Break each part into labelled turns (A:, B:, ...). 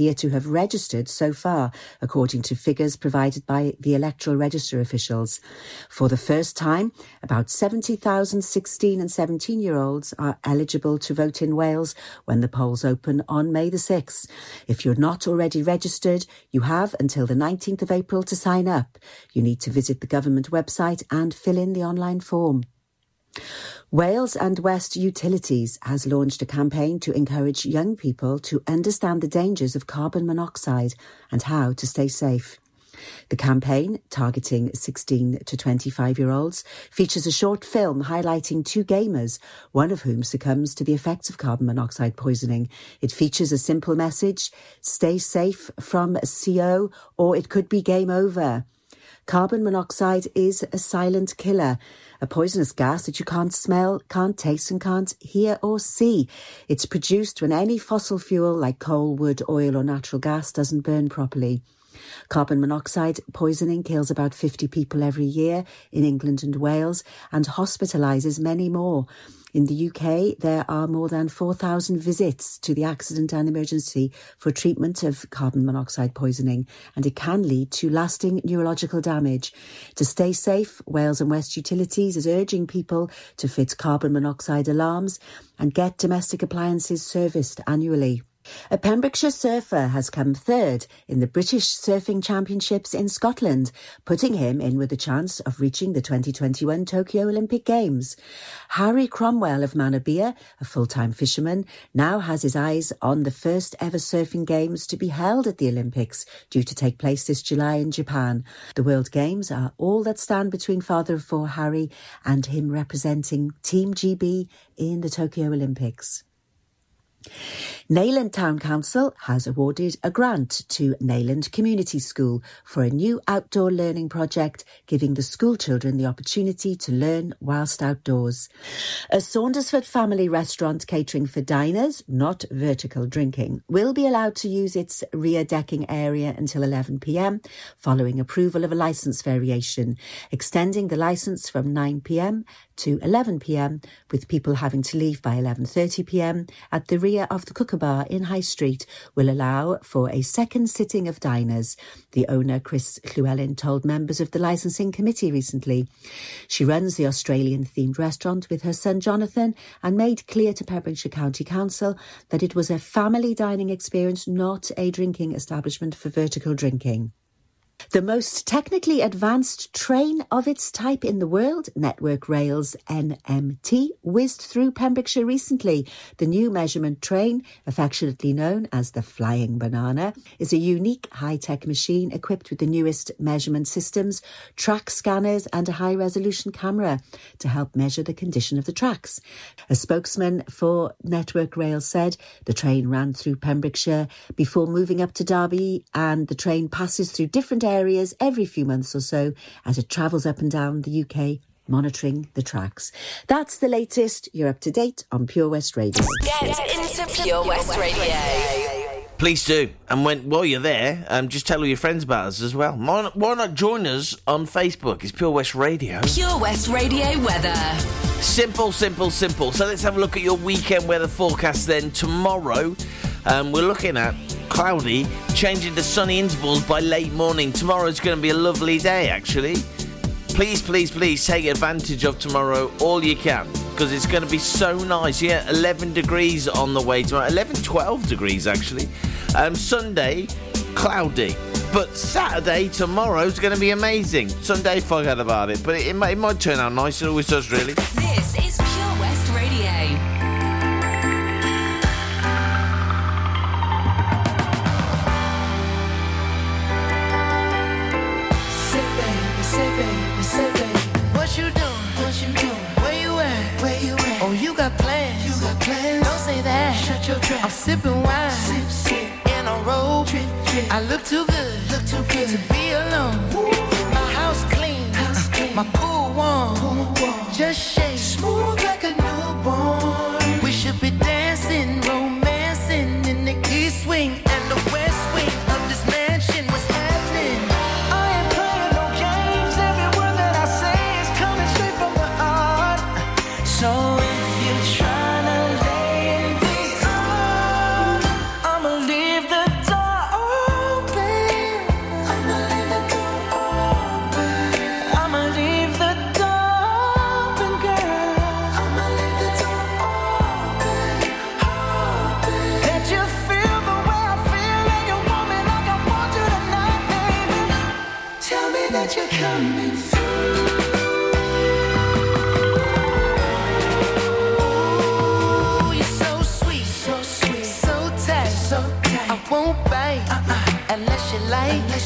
A: appear to have registered so far, according to figures provided by the Electoral Register officials. For the first time, about 70,000 16 and 17 year olds are eligible to vote in Wales when the polls open on May the 6th. If you're not already registered, you have until the 19th of April to sign up. You need to visit the government website and fill in the online form. Wales and West Utilities has launched a campaign to encourage young people to understand the dangers of carbon monoxide and how to stay safe. The campaign, targeting 16 to 25 year olds, features a short film highlighting two gamers, one of whom succumbs to the effects of carbon monoxide poisoning. It features a simple message, stay safe from CO or it could be game over. Carbon monoxide is a silent killer, a poisonous gas that you can't smell, can't taste, and can't hear or see. It's produced when any fossil fuel like coal, wood, oil, or natural gas doesn't burn properly. Carbon monoxide poisoning kills about 50 people every year in England and Wales and hospitalises many more. In the UK, there are more than 4,000 visits to the accident and emergency for treatment of carbon monoxide poisoning, and it can lead to lasting neurological damage. To stay safe, Wales and West Utilities is urging people to fit carbon monoxide alarms and get domestic appliances serviced annually. A Pembrokeshire surfer has come third in the British Surfing Championships in Scotland, putting him in with a chance of reaching the 2021 Tokyo Olympic Games. Harry Cromwell of Manorbier, a full-time fisherman, now has his eyes on the first ever surfing games to be held at the Olympics, due to take place this July in Japan. The World Games are all that stand between father of four Harry and him representing Team GB in the Tokyo Olympics. Neyland Town Council has awarded a grant to Neyland Community School for a new outdoor learning project, giving the school children the opportunity to learn whilst outdoors. A Saundersfoot family restaurant catering for diners, not vertical drinking, will be allowed to use its rear decking area until 11pm, following approval of a licence variation, extending the licence from 9pm to 11pm, with people having to leave by 11.30pm at the rear of the Kookaburra in High Street will allow for a second sitting of diners, the owner Chris Llewellyn told members of the licensing committee recently. She runs the Australian themed restaurant with her son Jonathan and made clear to Pembrokeshire County Council that it was a family dining experience, not a drinking establishment for vertical drinking. The most technically advanced train of its type in the world, Network Rail's NMT, whizzed through Pembrokeshire recently. The new measurement train, affectionately known as the Flying Banana, is a unique high-tech machine equipped with the newest measurement systems, track scanners and a high-resolution camera to help measure the condition of the tracks. A spokesman for Network Rail said the train ran through Pembrokeshire before moving up to Derby and the train passes through different areas every few months or so as it travels up and down the UK monitoring the tracks. That's the latest. You're up to date on Pure West Radio.
B: Get into Pure West Radio.
C: Please do. And when while you're there, um, just tell all your friends about us as well. Why not, why not join us on Facebook? It's Pure West Radio.
B: Pure West Radio weather.
C: Simple, simple, simple. So let's have a look at your weekend weather forecast then. Tomorrow, um, we're looking at cloudy, changing to sunny intervals by late morning. Tomorrow's going to be a lovely day, actually. Please, please, please take advantage of tomorrow all you can because it's going to be so nice. Yeah, 11 degrees on the way tomorrow. 11, 12 degrees actually. Um, Sunday, cloudy. But Saturday, tomorrow's going to be amazing. Sunday, forget about it. But it, it, might, it might turn out nice. It always does, really.
B: This is
D: What you doing? Where you at? Where you at? Oh, you got plans. You got plans. Don't say that. Shut your trap. I'm sipping wine. Sip, sip. In a robe. Trip, trip. I look too good. Look too good to be alone. My house clean. House clean. My pool warm. Pool warm. Just shake. Smooth like a newborn. We should be dancing, romancing in the east wing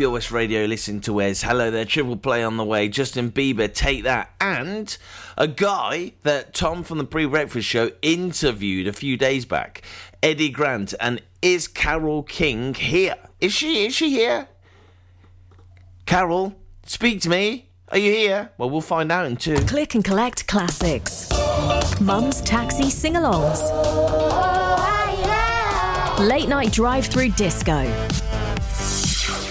C: Pure West Radio. Listen to Wes. Hello there, triple play on the way. Justin Bieber, take that. And a guy that Tom from the Pre Breakfast Show interviewed a few days back, Eddie Grant. And is Carol King here? Is she? Is she here? Carol, speak to me. Are you here? Well, we'll find out in two.
E: Click and collect classics. Mum's taxi sing alongs. Oh, Late night drive through disco.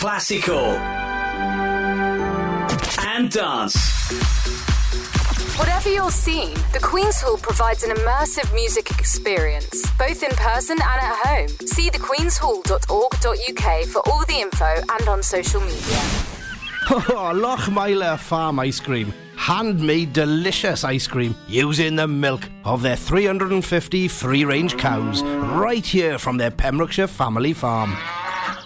F: classical, and dance.
B: Whatever your scene, the Queen's Hall provides an immersive music experience, both in person and at home. See thequeenshall.org.uk for all the info and on social media.
G: Oh, Lochmeyler Farm Ice Cream. Handmade delicious ice cream using the milk of their 350 free range cows right here from their Pembrokeshire family farm.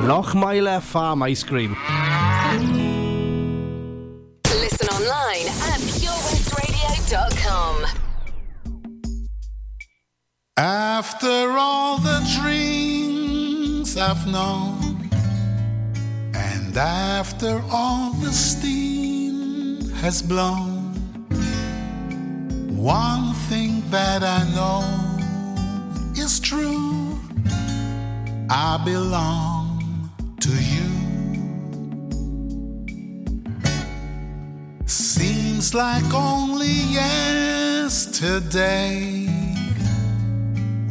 G: Lochmeyler Farm Ice Cream.
B: Listen online at purewestradio.com.
H: After all the dreams I've known, and after all the steam has blown, one thing that I know is true. I belong to you. Seems like only yesterday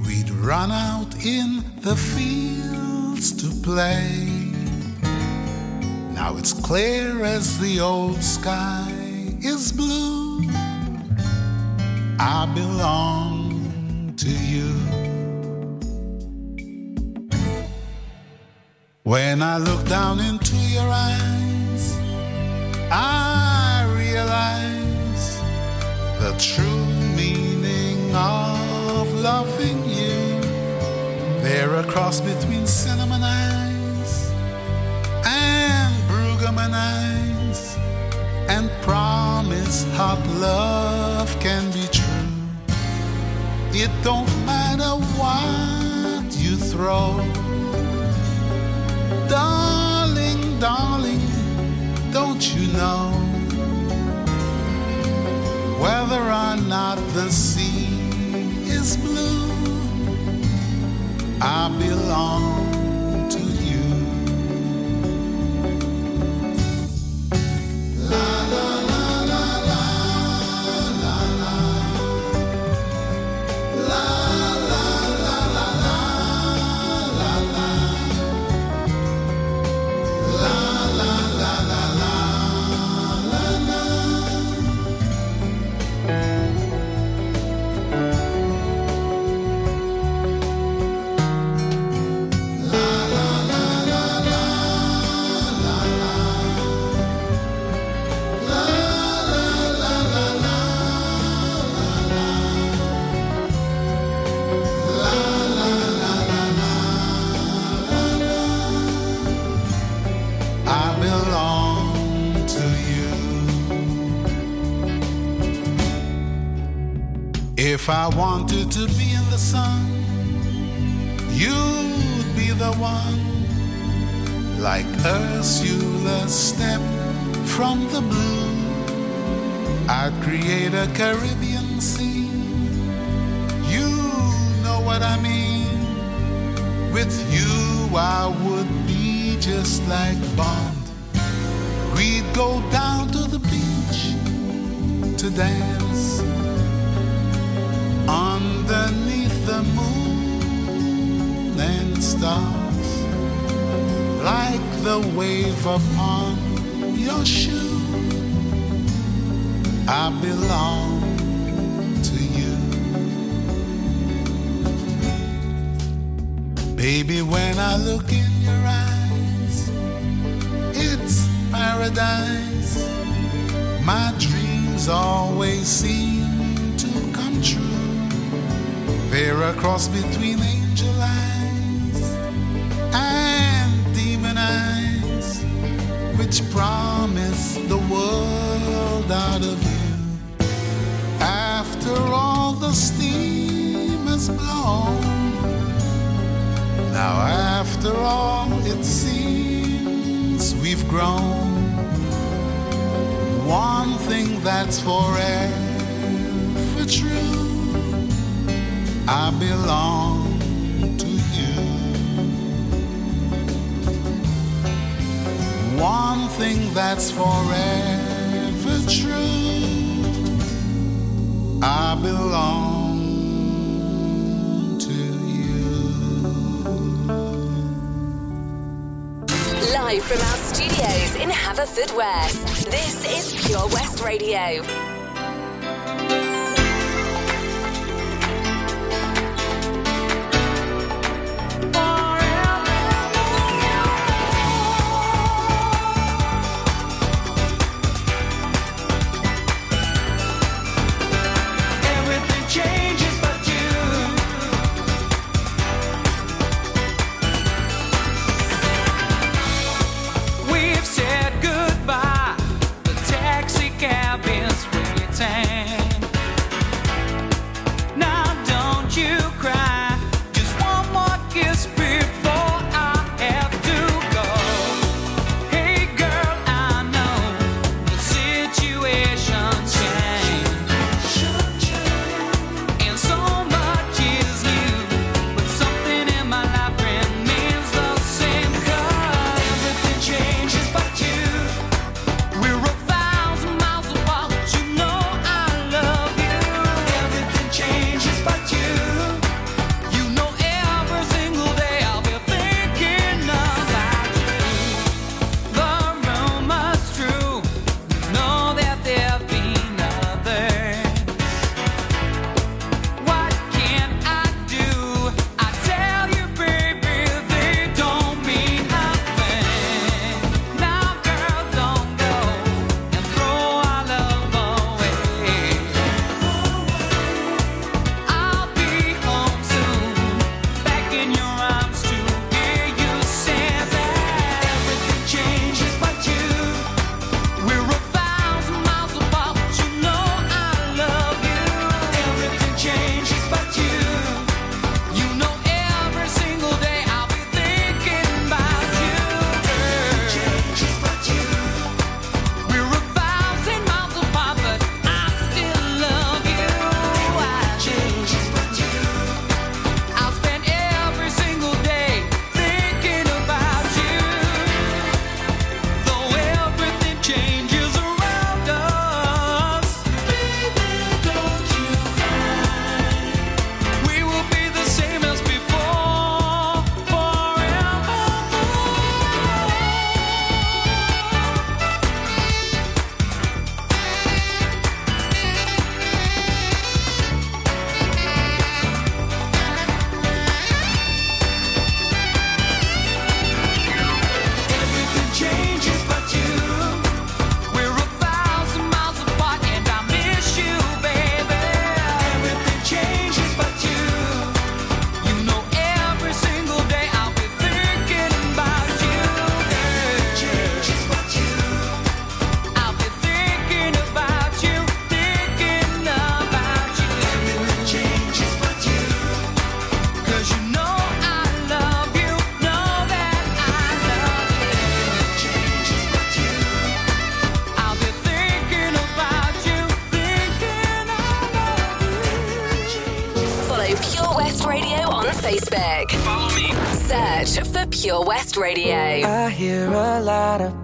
H: we'd run out in the fields to play. Now it's clear as the old sky is blue. I belong to you. When I look down into your eyes, I realize the true meaning of loving you. They're a cross between cinnamon eyes and Brueggemann eyes, and promise hot love can be true. It don't matter what you throw. Darling, darling, don't you know whether or not the sea is blue? I belong If I wanted to be in the sun, you'd be the one like Ursula step from the blue. I'd create a Caribbean scene. You know what I mean. With you, I would be just like Bond. We'd go down to the beach to dance underneath the moon and stars, like the wave upon your shoe. I belong to you. Baby, when I look in your eyes, it's paradise. My dreams always seem. They're a cross between angel eyes and demon eyes, which promise the world out of you. After all the steam has blown, now after all it seems we've grown. One thing that's forever true. I belong to you. One thing that's forever true. I belong to you.
B: Live from our studios in Haverfordwest, this is Pure West Radio.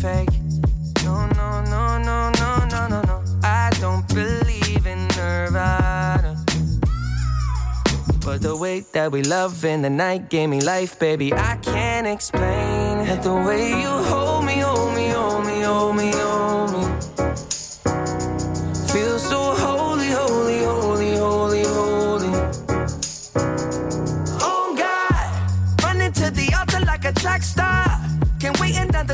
I: fake. No, no, no, no, no, no, no, no. I don't believe in Nirvana. But the way that we love in the night gave me life, baby. I can't explain it. The way you hold me, hold me, hold me, hold me, hold me. Feel so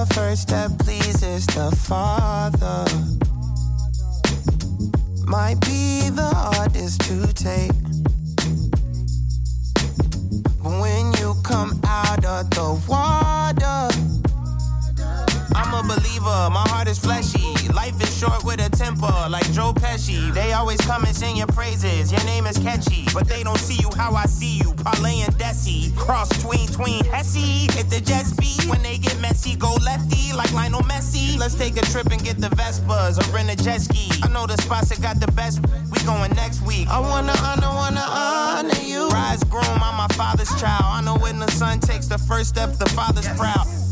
J: The first step pleases the Father. Might be the hardest to take. But when you come out of the water, I'm a believer, my heart is fleshy. Life is short with a temper, like Joe Pesci. They always come and sing your praises, your name is catchy. But they don't see you how I see you, Parlay and Desi. Cross tween, tween, Hesse. Hit the jet speed, when they get messy, go lefty, like Lionel Messi. Let's take a trip and get the Vespas or rent a jet ski. I know the spots that got the best, we going next week. I wanna honor, wanna honor you. Rise groom, I'm my father's child. I know when the son takes the first step, the father's proud.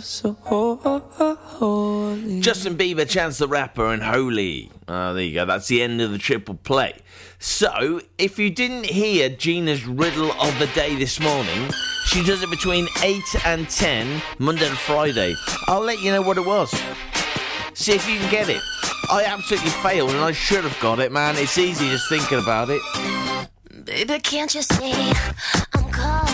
I: Feel so holy.
C: Justin Bieber, Chance the Rapper, and Holy. Oh, there you go. That's the end of the triple play. So, if you didn't hear Gina's riddle of the day this morning, she does it between 8 and 10, Monday to Friday. I'll let you know what it was. See if you can get it. I absolutely failed and I should have got it, man. It's easy just thinking about it.
K: Baby, can't you see I'm calling?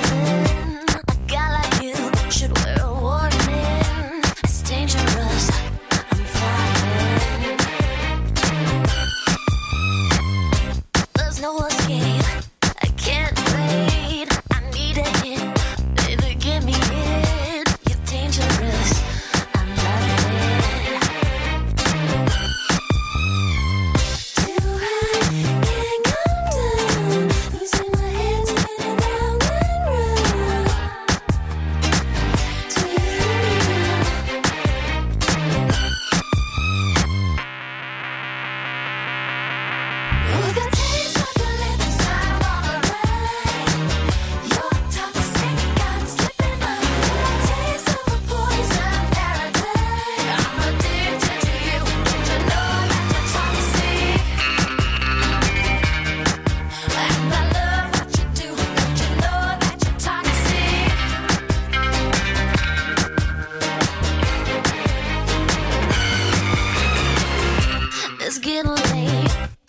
K: Getting late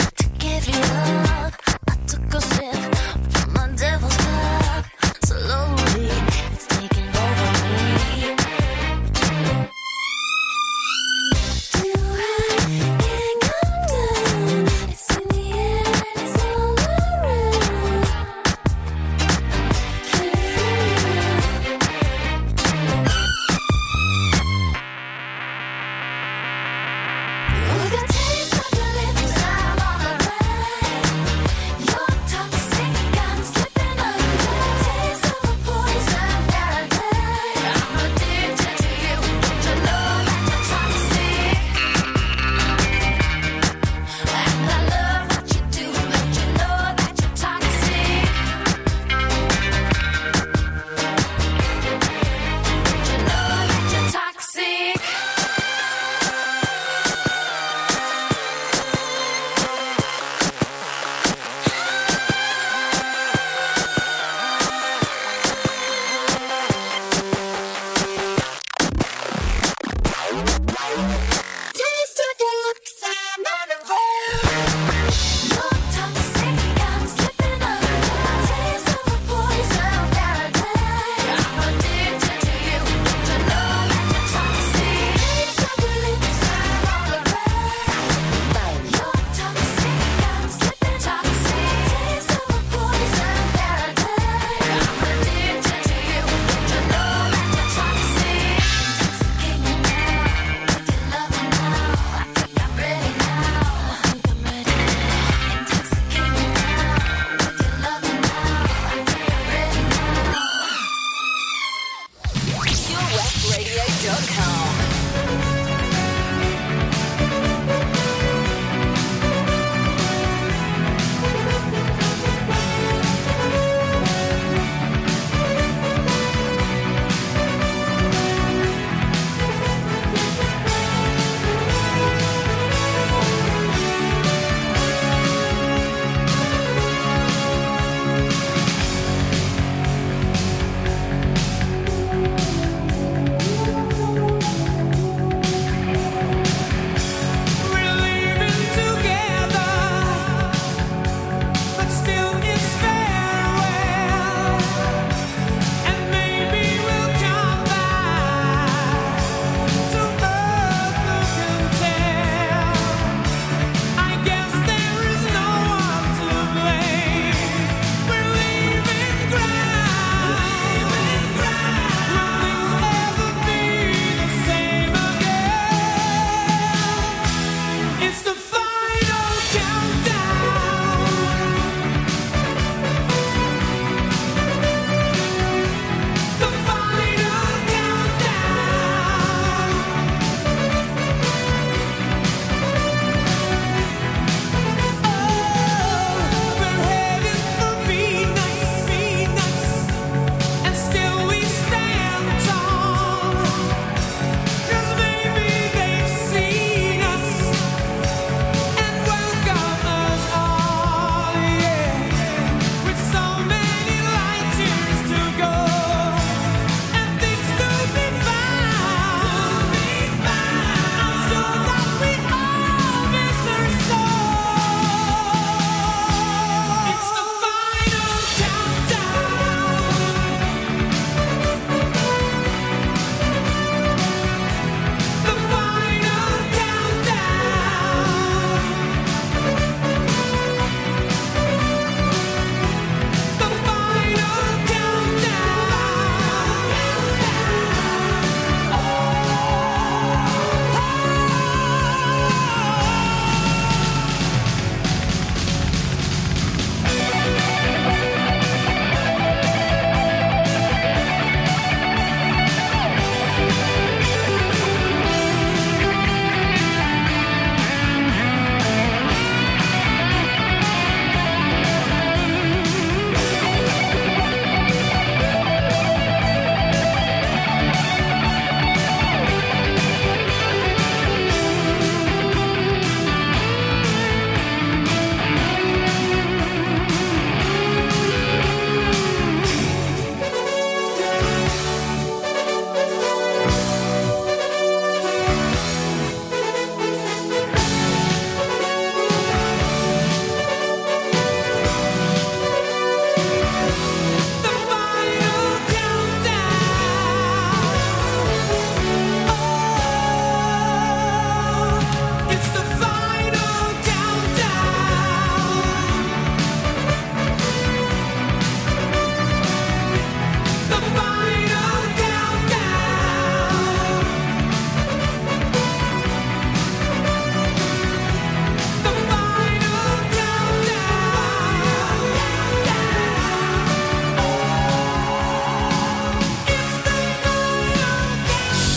K: radio.com.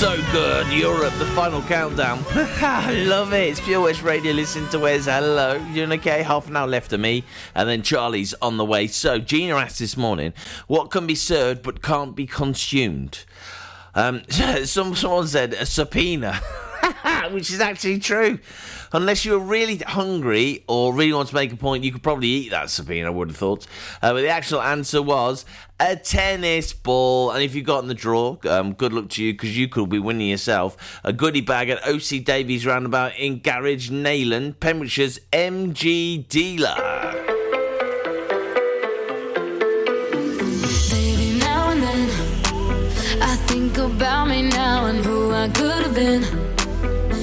C: and Europe, the final countdown. I love it. It's Pure West Radio. Listen to Wes. Hello. You doing okay? Half an hour left of me. And then Charlie's on the way. So, Gina asked this morning, what can be served but can't be consumed? Um, some, someone said a subpoena. which is actually true. Unless you're really hungry or really want to make a point, you could probably eat that subpoena, I would have thought. Uh, but the actual answer was a tennis ball. And if you got in the draw, um, good luck to you because you could be winning yourself a goodie bag at OC Davies Roundabout in Garage Neyland, Pembrokeshire's MG dealer.
L: About me now and who I could have been.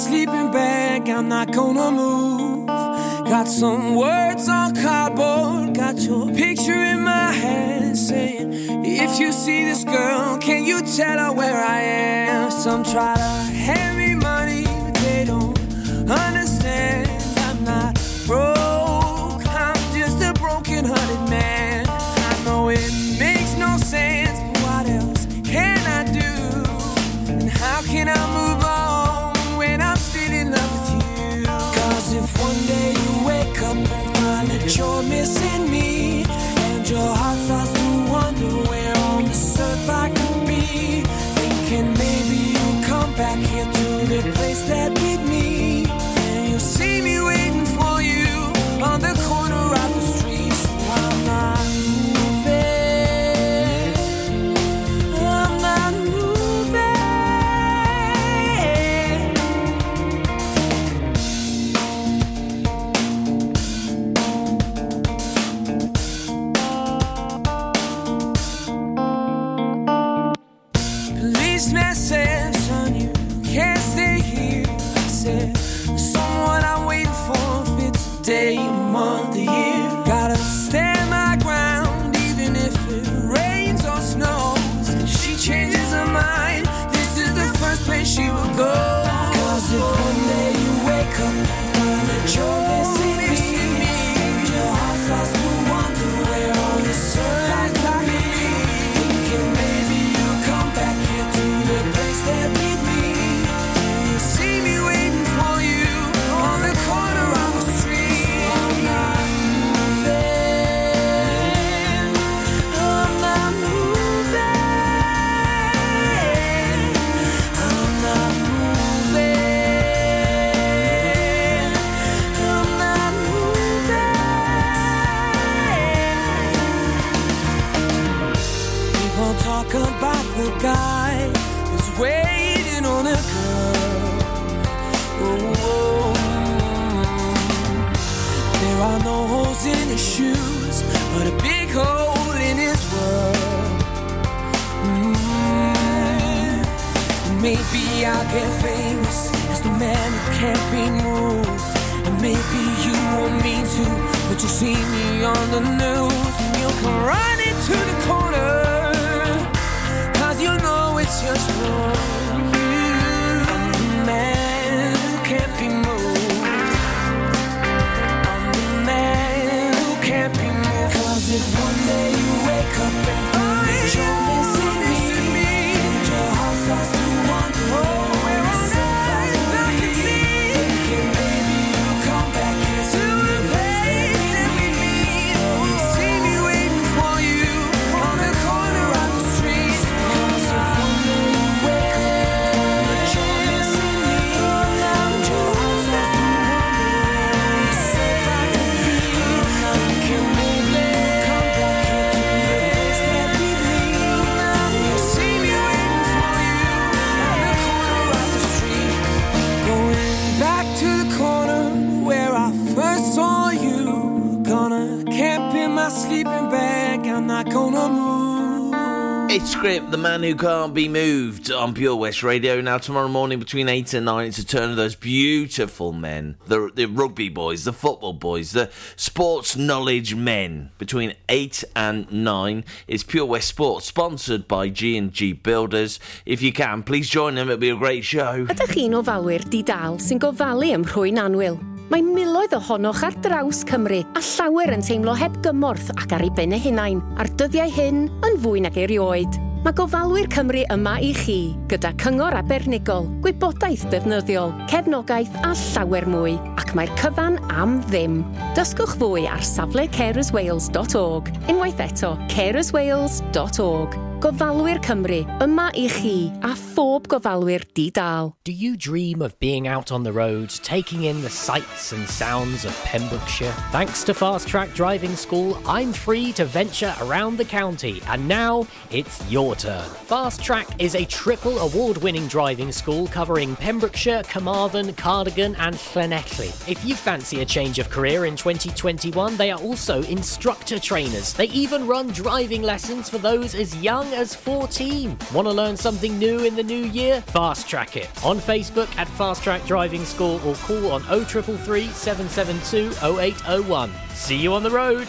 M: sleeping bag, I'm not gonna move. Got some words on cardboard, got your picture in my hand saying, If you see this girl, can you tell her where I am? Some try to hand
N: who can't be moved on
C: Pure West Radio. Now, tomorrow morning between 8 and 9, it's a turn of those beautiful men the, the rugby boys, the football boys, the sports knowledge men. Between 8 and 9 is Pure West Sports, sponsored by G&G Builders. If you can, please join them, it'll be a great show.
O: Ydych chi'n ofalwyr di-dal sy'n gofalu ym Rhwy'n Anwyl? Mae miloedd ohonoch ar draws Cymru a llawer yn teimlo heb gymorth ac ar ei ben eu hunain a'r dyddiau hyn yn fwy nag erioed. Mae gofalwyr Cymru yma i chi, gyda cyngor abernigol, gwybodaeth defnyddiol, cefnogaeth a llawer mwy, ac mae'r cyfan am ddim. Dysgwch fwy ar safle carerswales.org, unwaith eto carerswales.org. Gofalwyr Cymru, yma i chi a phob gofalwyr.
P: Do you dream of being out on the road, taking in the sights and sounds of Pembrokeshire? Thanks to Fast Track Driving School, I'm free to venture around the county, and now it's your turn. Fast Track is a triple award winning driving school covering Pembrokeshire, Carmarthen, Cardigan, and Llanelli. If you fancy a change of career in 2021, they are also instructor trainers. They even run driving lessons for those as young as 14. Want to learn something new in the new year? Fast Track it on Facebook at Fast Track Driving School or call on 0333 772 0801. See you on the road.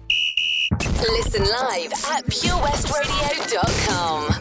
I: Listen live at purewestradio.com.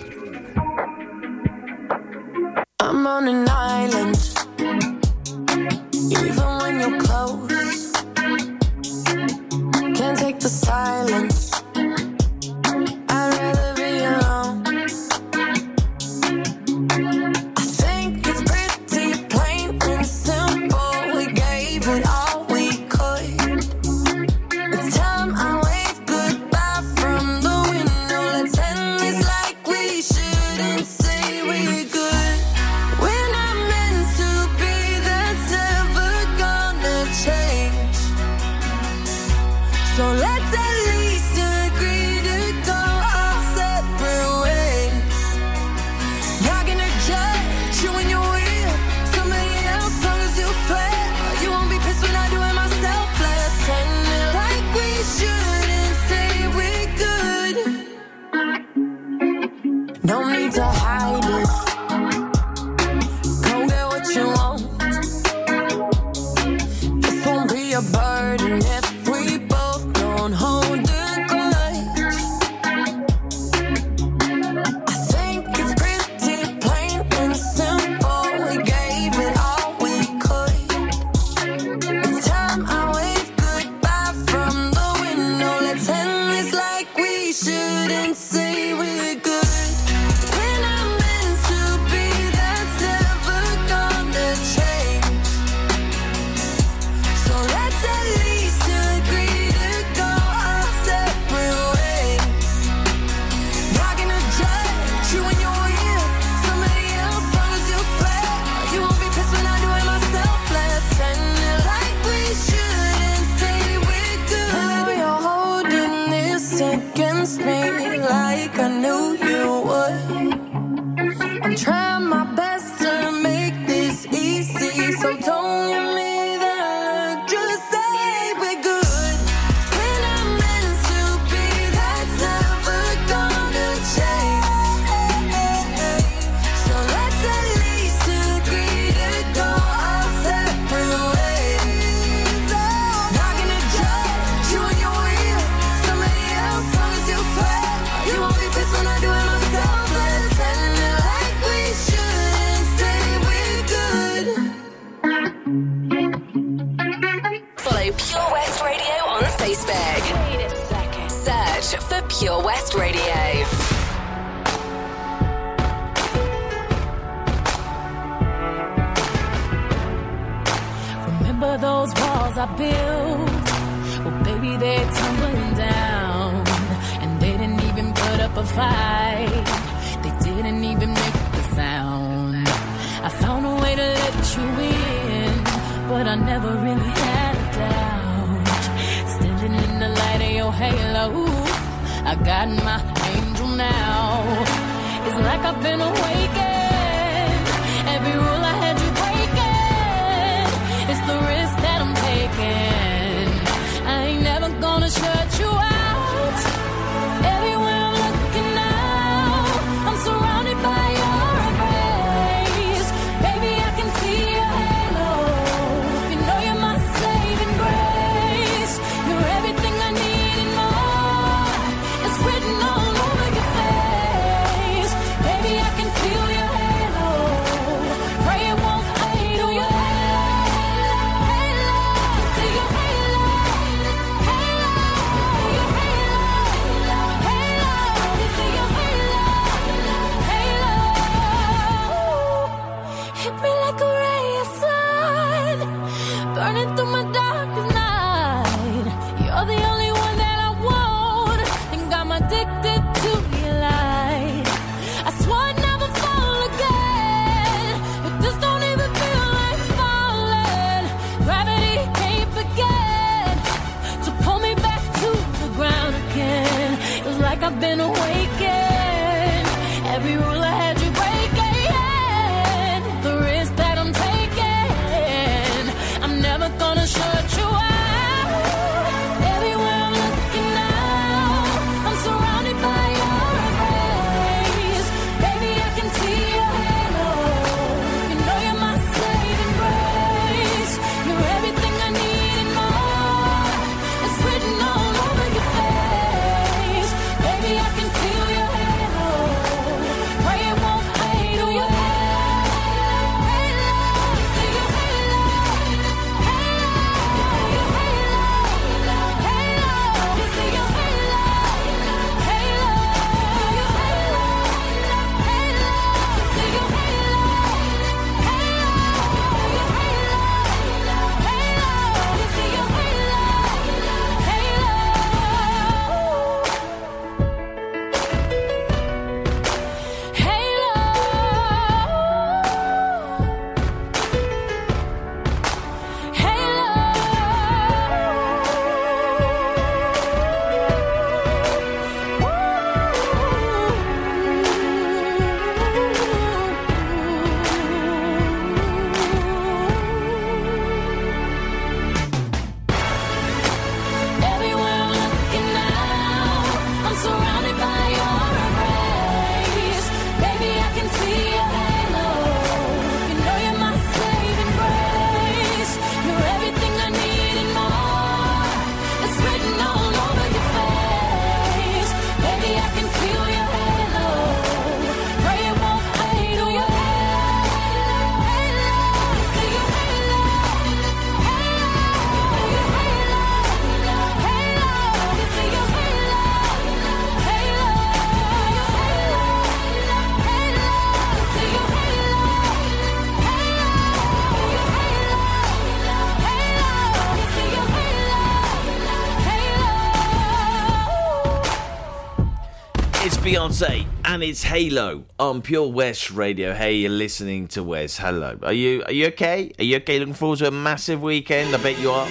C: Beyonce and it's Halo on Pure West Radio. Hey, you're listening to Wes. Hello. Are you are you okay? Are you okay? Looking forward to a massive weekend? I bet you are.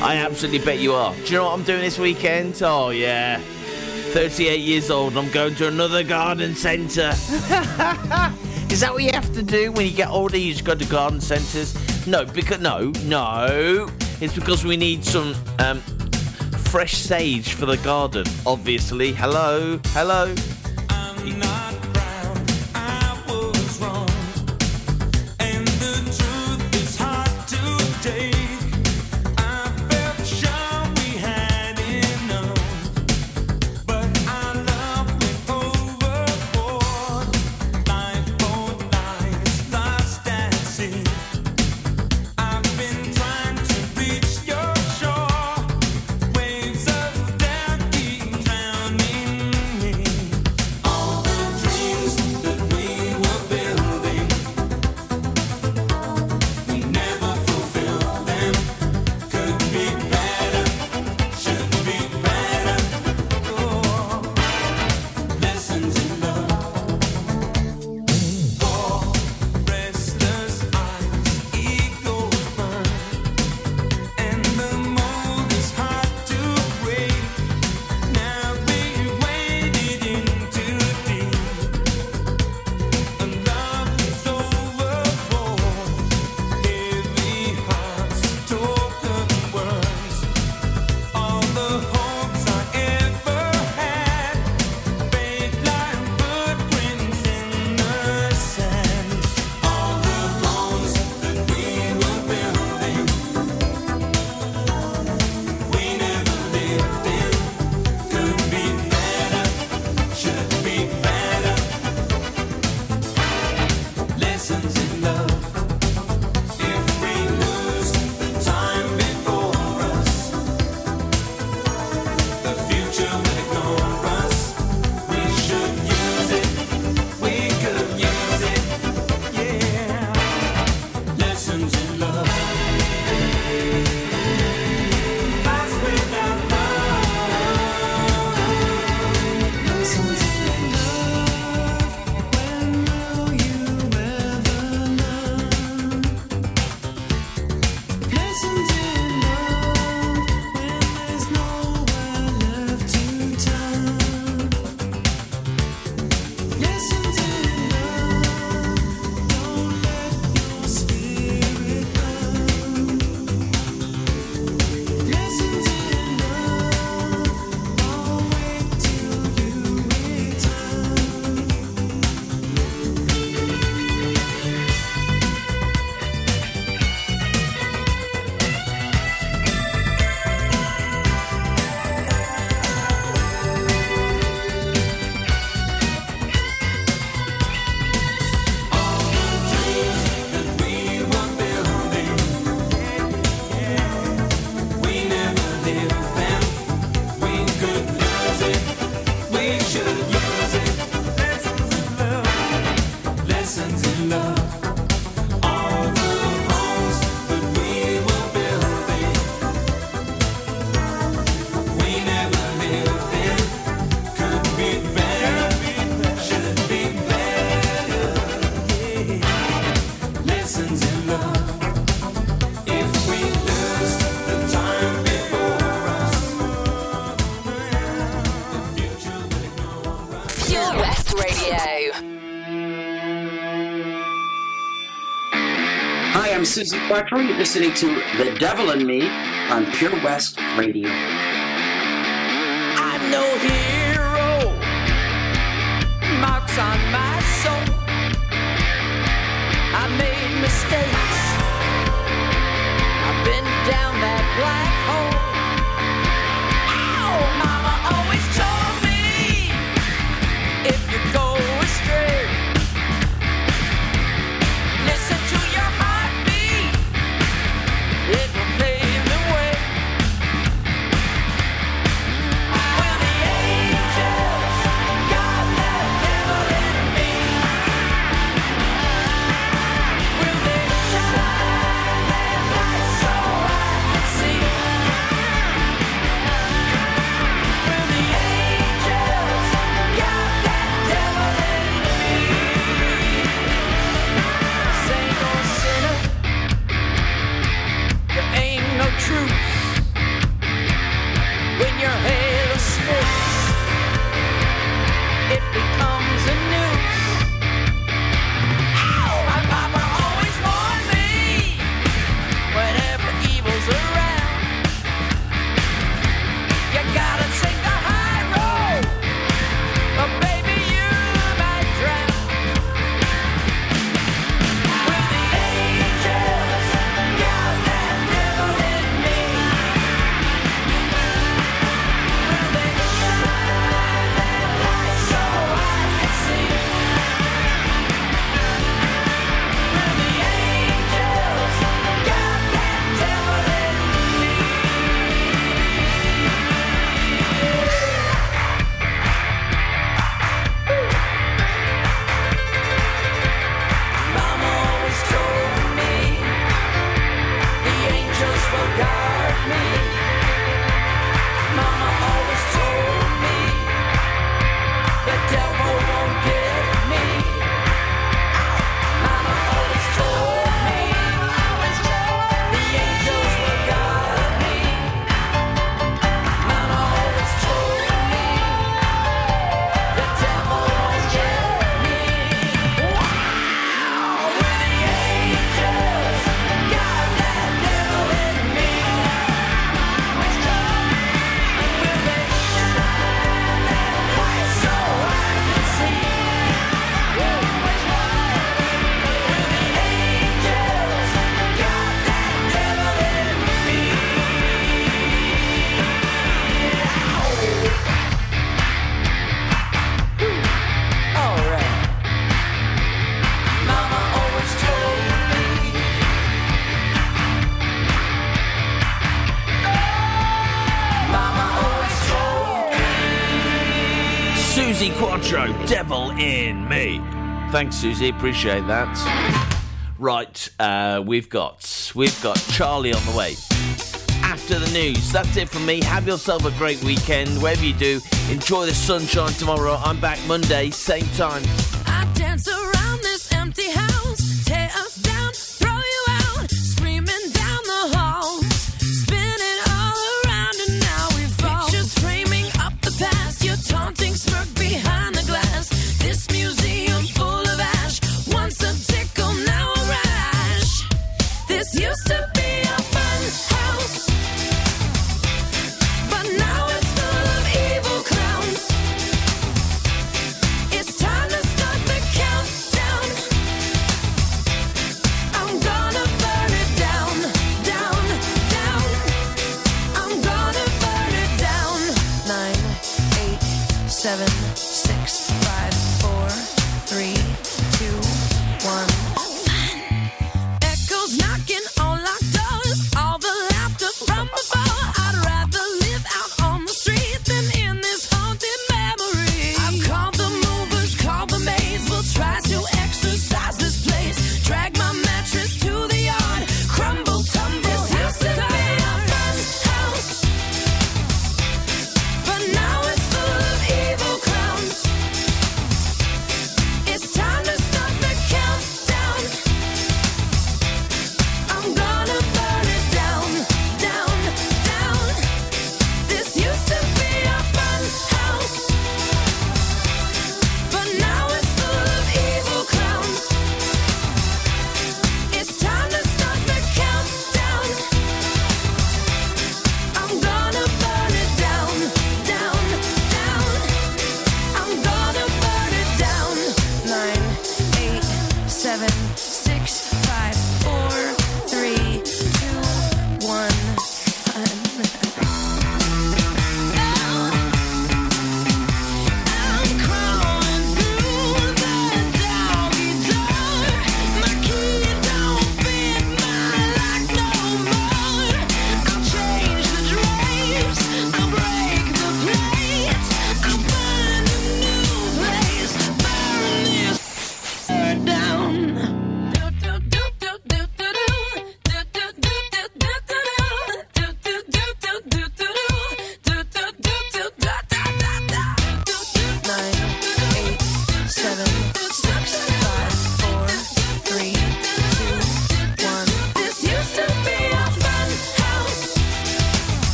C: I absolutely bet you are. Do you know what I'm doing this weekend? Oh yeah. 38 years old. I'm going to another garden centre. Is that what you have to do when you get older? You just go to garden centres? No, because no, no. It's because we need some um, fresh sage for the garden. Obviously. Hello, hello.
B: Not. Pure
Q: Hi, I'm Quattro. You're listening to The Devil and Me on Pure West Radio.
C: Thanks, Susie. Appreciate that. Right, uh, we've got we've got Charlie on the way. After the news, that's it from me. Have yourself a great weekend, wherever you do. Enjoy the sunshine tomorrow. I'm back Monday, same time.
I: I dance around this empty house, tear us six, five, four, three.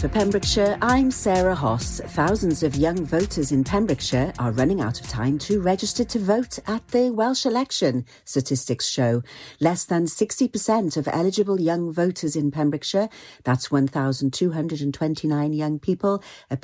A: For Pembrokeshire, I'm Sarah Hoss. Thousands of young voters in Pembrokeshire are running out of time to register to vote at the Welsh election, statistics show. Less than 60% of eligible young voters in Pembrokeshire, that's 1,229 young people, appear